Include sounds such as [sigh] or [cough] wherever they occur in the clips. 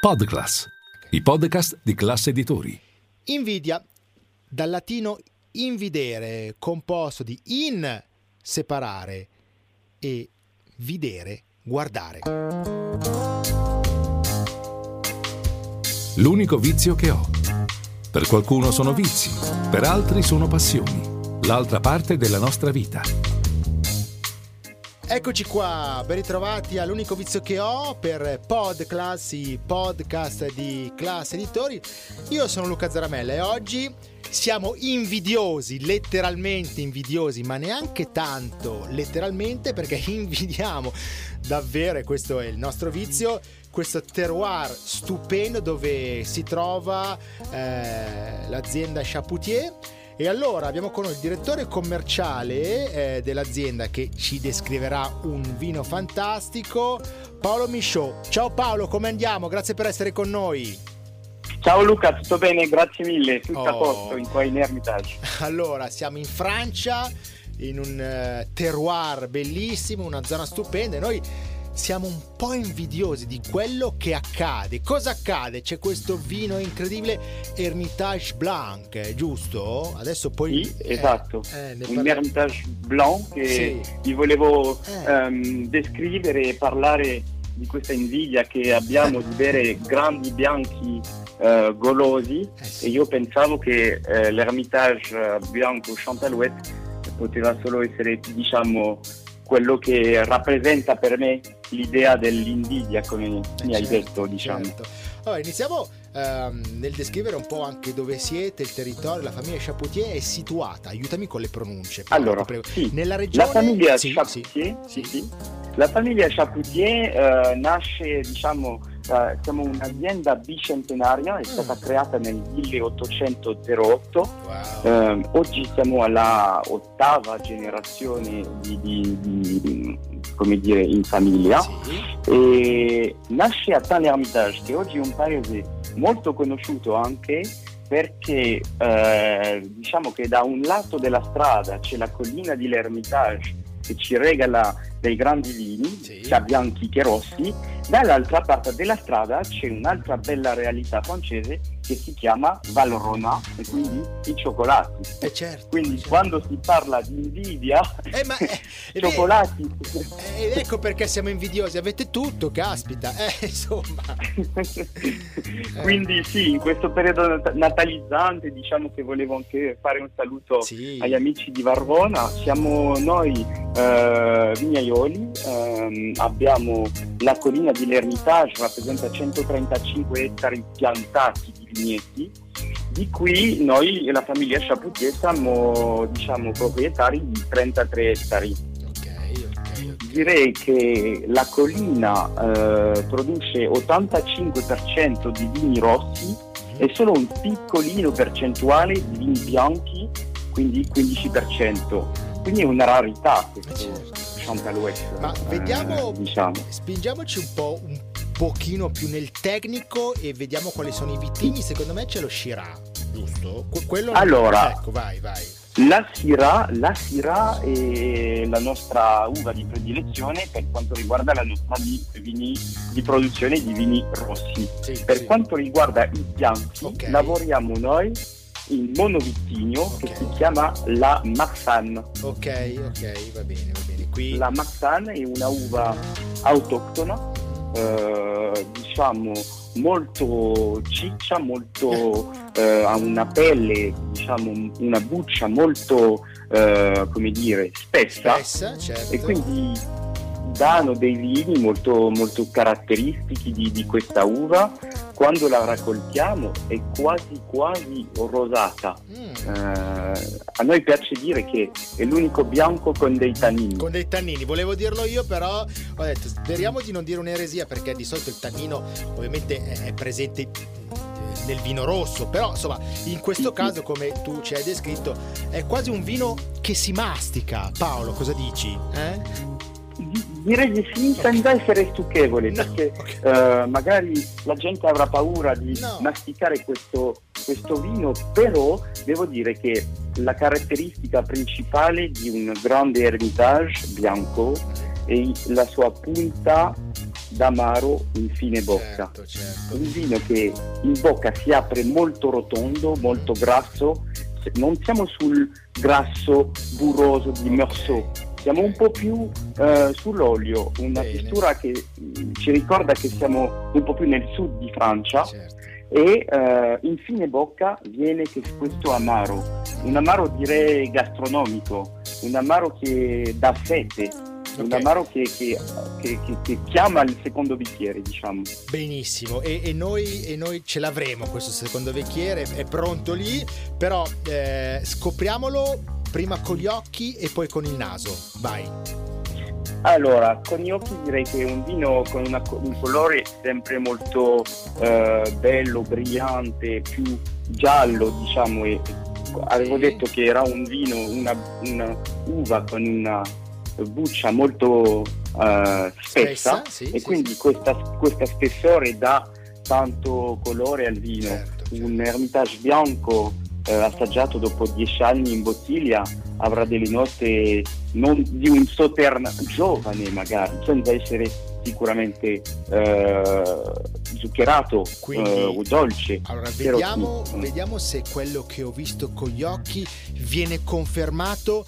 Podclass, i podcast di classe editori. Invidia, dal latino invidere, composto di in separare e videre, guardare. L'unico vizio che ho. Per qualcuno sono vizi, per altri sono passioni. L'altra parte della nostra vita. Eccoci qua, ben ritrovati all'unico vizio che ho per Podclass, i podcast di Class Editori. Io sono Luca Zaramella e oggi siamo invidiosi, letteralmente invidiosi, ma neanche tanto letteralmente perché [laughs] invidiamo davvero, e questo è il nostro vizio, questo terroir stupendo dove si trova eh, l'azienda Chapoutier e allora abbiamo con noi il direttore commerciale eh, dell'azienda che ci descriverà un vino fantastico, Paolo Michaud. Ciao Paolo, come andiamo? Grazie per essere con noi. Ciao Luca, tutto bene? Grazie mille, tutto oh. a posto in qua in Ermitage. [laughs] Allora, siamo in Francia, in un uh, terroir bellissimo, una zona stupenda e noi siamo un po' invidiosi di quello che accade. Cosa accade? C'è questo vino incredibile Hermitage Blanc, giusto? Adesso poi... Sì, eh, esatto, eh, un parla... Hermitage Blanc che sì. vi volevo eh. um, descrivere e parlare di questa invidia che abbiamo di bere grandi bianchi uh, golosi eh sì. e io pensavo che uh, l'Hermitage Bianco Chantalouette poteva solo essere diciamo quello che rappresenta per me l'idea dell'invidia, come eh mi certo, hai detto, diciamo. Certo. Allora, iniziamo ehm, nel descrivere un po' anche dove siete, il territorio, la famiglia Chapoutier è situata. Aiutami con le pronunce. Allora, sì, nella regione... La famiglia sì, Chapoutier, sì, sì, La famiglia Chapoutier eh, nasce, diciamo, eh, siamo un'azienda bicentenaria, è stata mm. creata nel 1808. Wow. Eh, oggi siamo alla ottava generazione di, di, di, come dire, in famiglia. Sì. E nasce a Saint-l'Hermitage, che oggi è un paese molto conosciuto anche perché eh, diciamo che da un lato della strada c'è la collina di l'Hermitage che ci regala dei grandi vini, sì. sia bianchi che rossi, dall'altra parte della strada c'è un'altra bella realtà francese che si chiama Valrona e quindi i cioccolati. Eh certo, quindi certo. quando si parla di invidia, eh, ma, [laughs] eh, cioccolati. Eh, ecco perché siamo invidiosi, avete tutto, caspita, eh, [laughs] insomma. [laughs] quindi sì, in questo periodo natalizzante diciamo che volevo anche fare un saluto sì. agli amici di Varvona, siamo noi eh, vignaioli, ehm, abbiamo la collina di L'Ermitage, rappresenta 135 ettari piantati di vigneti, di cui noi e la famiglia Chapoutier siamo diciamo, proprietari di 33 ettari. Direi che la collina eh, produce 85% di vini rossi e solo un piccolino percentuale di vini bianchi, quindi 15% quindi è una rarità questo certo. Chantalouette. Ma vediamo, eh, diciamo. spingiamoci un po' un pochino più nel tecnico e vediamo quali sono i vitigni. Secondo me c'è lo Shiraz, giusto? quello allora, ecco, vai, vai. La Syrah, la Syrah è la nostra uva di predilezione per quanto riguarda la nostra di, vini, di produzione di vini rossi. Sì, per sì. quanto riguarda i bianchi, okay. lavoriamo noi in monovittigno okay. che si chiama la Marsan. Ok, ok, va bene, va bene. Qui... La Marsan è una uva autoctona, eh, diciamo molto ciccia, molto, eh, ha una pelle, diciamo una buccia molto, eh, come dire, spessa, spessa certo. e quindi danno dei vini molto, molto caratteristici di, di, questa uva. Quando la raccoltiamo è quasi quasi rosata. Mm. Eh, a noi piace dire che è l'unico bianco con dei tannini. Con dei tannini, volevo dirlo io, però ho detto speriamo di non dire un'eresia perché di solito il tannino ovviamente è presente nel vino rosso, però insomma in questo caso come tu ci hai descritto è quasi un vino che si mastica. Paolo, cosa dici? Eh? Direi di sì, senza essere stucchevole, no, perché okay. uh, magari la gente avrà paura di no. masticare questo, questo, vino, però devo dire che la caratteristica principale di un grande Hermitage bianco è la sua punta d'amaro in fine bocca. Certo, certo. Un vino che in bocca si apre molto rotondo, molto grasso, non siamo sul grasso burroso di Meursault, siamo un po' più eh, sull'olio, una Bene. textura che mm, ci ricorda che siamo un po' più nel sud di Francia. Certo. E eh, in fine bocca viene questo amaro, un amaro direi gastronomico, un amaro che dà fede, okay. un amaro che, che, che, che, chiama il secondo bicchiere, diciamo. Benissimo, e, e, noi, e, noi, ce l'avremo questo secondo bicchiere, è pronto lì, però eh, scopriamolo prima con gli occhi e poi con il naso. Vai. Allora, con gli occhi direi che è un vino con una, un colore sempre molto eh, bello, brillante, più giallo, diciamo, e avevo detto che era un vino, una, una uva con una buccia molto uh, spessa, spessa sì, e sì, quindi sì. Questa, questa, spessore dà tanto colore al vino. Certo, certo. Un Hermitage bianco eh, assaggiato dopo dieci anni in bottiglia avrà delle note non di un Sautern giovane magari, senza essere sicuramente eh, zuccherato Quindi, eh, o dolce. Allora vediamo, vediamo se quello che ho visto con gli occhi viene confermato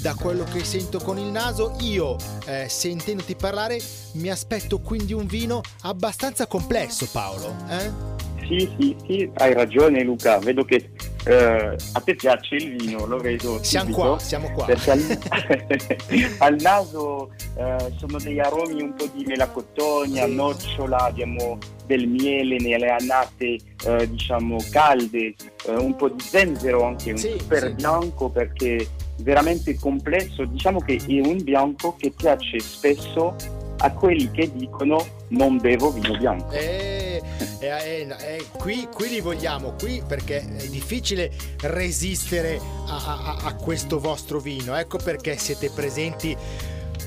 da quello che sento con il naso, io eh, sentendoti parlare mi aspetto quindi un vino abbastanza complesso Paolo. Eh? Sì, sì, sì, hai ragione Luca, vedo che eh, a te piace il vino, lo vedo. Siamo subito, qua, siamo qua. Al, [laughs] [laughs] al naso eh, sono degli aromi un po' di melacottonia, sì. nocciola, abbiamo del miele nelle annate eh, diciamo calde, eh, un po' di zenzero anche, un sì, super sì. bianco perché veramente complesso, diciamo che è un bianco che piace spesso a quelli che dicono non bevo vino bianco. Eh, eh, eh, eh, qui, qui, li vogliamo, qui perché è difficile resistere a, a, a questo vostro vino. Ecco perché siete presenti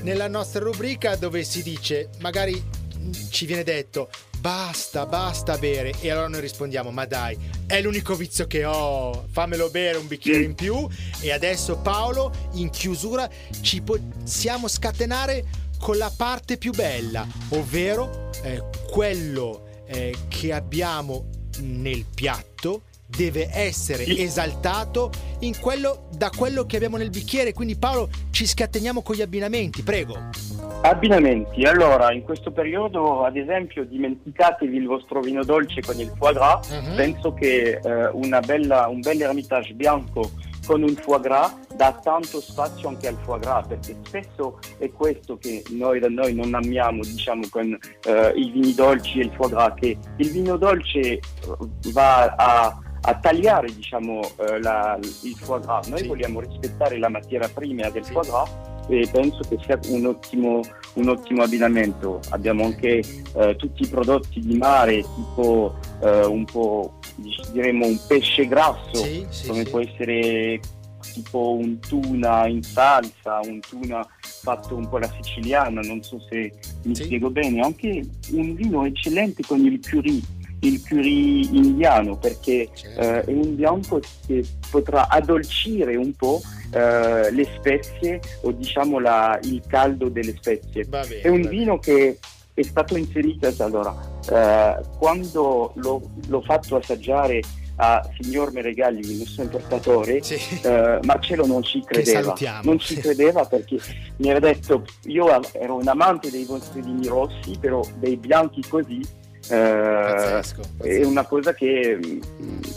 nella nostra rubrica dove si dice, magari ci viene detto basta, basta bere. E allora noi rispondiamo: Ma dai, è l'unico vizio che ho, fammelo bere un bicchiere in più. E adesso, Paolo, in chiusura, ci possiamo scatenare con la parte più bella, ovvero eh, quello eh, che abbiamo nel piatto deve essere esaltato quello, da quello che abbiamo nel bicchiere. Quindi Paolo ci scateniamo con gli abbinamenti, prego. Abbinamenti, allora in questo periodo ad esempio dimenticatevi il vostro vino dolce con il foie gras, uh-huh. penso che eh, bella, un bel ermitage bianco con un foie gras dà tanto spazio anche al foie gras perché spesso è questo che noi da noi non amiamo diciamo con eh, i vini dolci e il foie gras che il vino dolce eh, va a, a tagliare diciamo eh, la, il foie gras noi sì. vogliamo rispettare la materia prima del foie gras e penso che sia un ottimo, un ottimo abbinamento. Abbiamo anche eh, tutti i prodotti di mare, tipo eh, un po' diremmo un pesce grasso, sì, sì, come sì. può essere tipo un tuna in salsa, un tuna fatto un po' alla siciliana, non so se mi spiego bene, anche un vino eccellente con il curry il curry indiano perché certo. eh, è un bianco che potrà addolcire un po' eh, le spezie o diciamo la, il caldo delle spezie. Bene, è un vino che è stato inserito allora eh, quando l'ho, l'ho, fatto assaggiare a signor Meregalli, il nostro importatore, sì. eh, Marcello non ci credeva. Non ci credeva perché mi aveva detto io ero un amante dei vostri vini rossi, però dei bianchi così pazzesco, pazzesco. È una cosa che mm,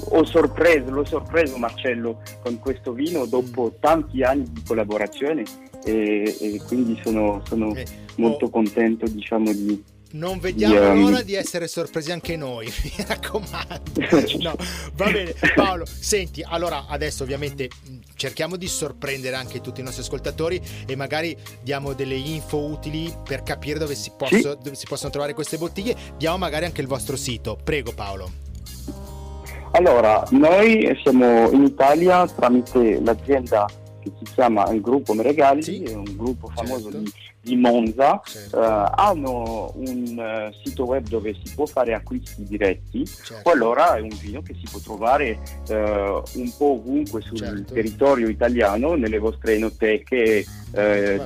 ho sorpreso, l'ho sorpreso Marcello con questo vino dopo mm. tanti anni di collaborazione e, e quindi sono, sono eh, molto oh. contento diciamo di non vediamo yeah. l'ora di essere sorpresi anche noi, [laughs] mi raccomando. [laughs] No, va bene, Paolo. Senti, allora adesso ovviamente cerchiamo di sorprendere anche tutti i nostri ascoltatori e magari diamo delle info utili per capire dove si, posso, sì. dove si possono trovare queste bottiglie. Diamo magari anche il vostro sito. Prego, Paolo. Allora, noi siamo in Italia tramite l'azienda che si chiama il gruppo Meregali, sì. è un gruppo famoso certo. di, di, Monza, certo. uh, hanno un uh, sito web dove si può fare acquisti diretti, certo. o allora è un vino che si può trovare uh, un po' ovunque sul certo. territorio italiano, nelle vostre enoteche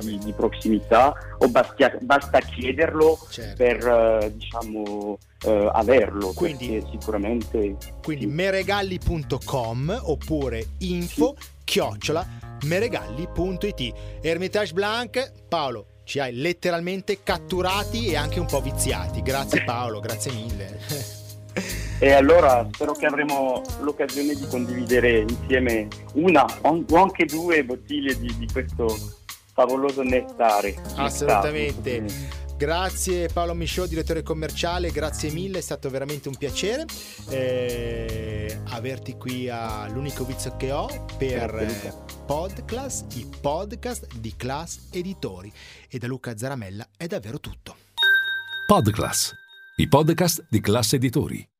di, di, prossimità, o basta, basta chiederlo certo. per diciamo uh, averlo. Quindi, sicuramente. Quindi sì. meregalli.com oppure info sì. chiocciola meregalli.it. Hermitage Blanc, Paolo, ci hai letteralmente catturati e anche un po' viziati. Grazie Paolo, grazie mille. E allora spero che avremo l'occasione di condividere insieme una o anche due bottiglie di, di questo favoloso nettare. Assolutamente. Nettare. Grazie Paolo Misciò, direttore commerciale, grazie mille, è stato veramente un piacere eh, averti qui all'unico vizio che ho per eh, Podclass, i podcast di Class Editori. E da Luca Zaramella è davvero tutto. Podclass, i podcast di Class Editori.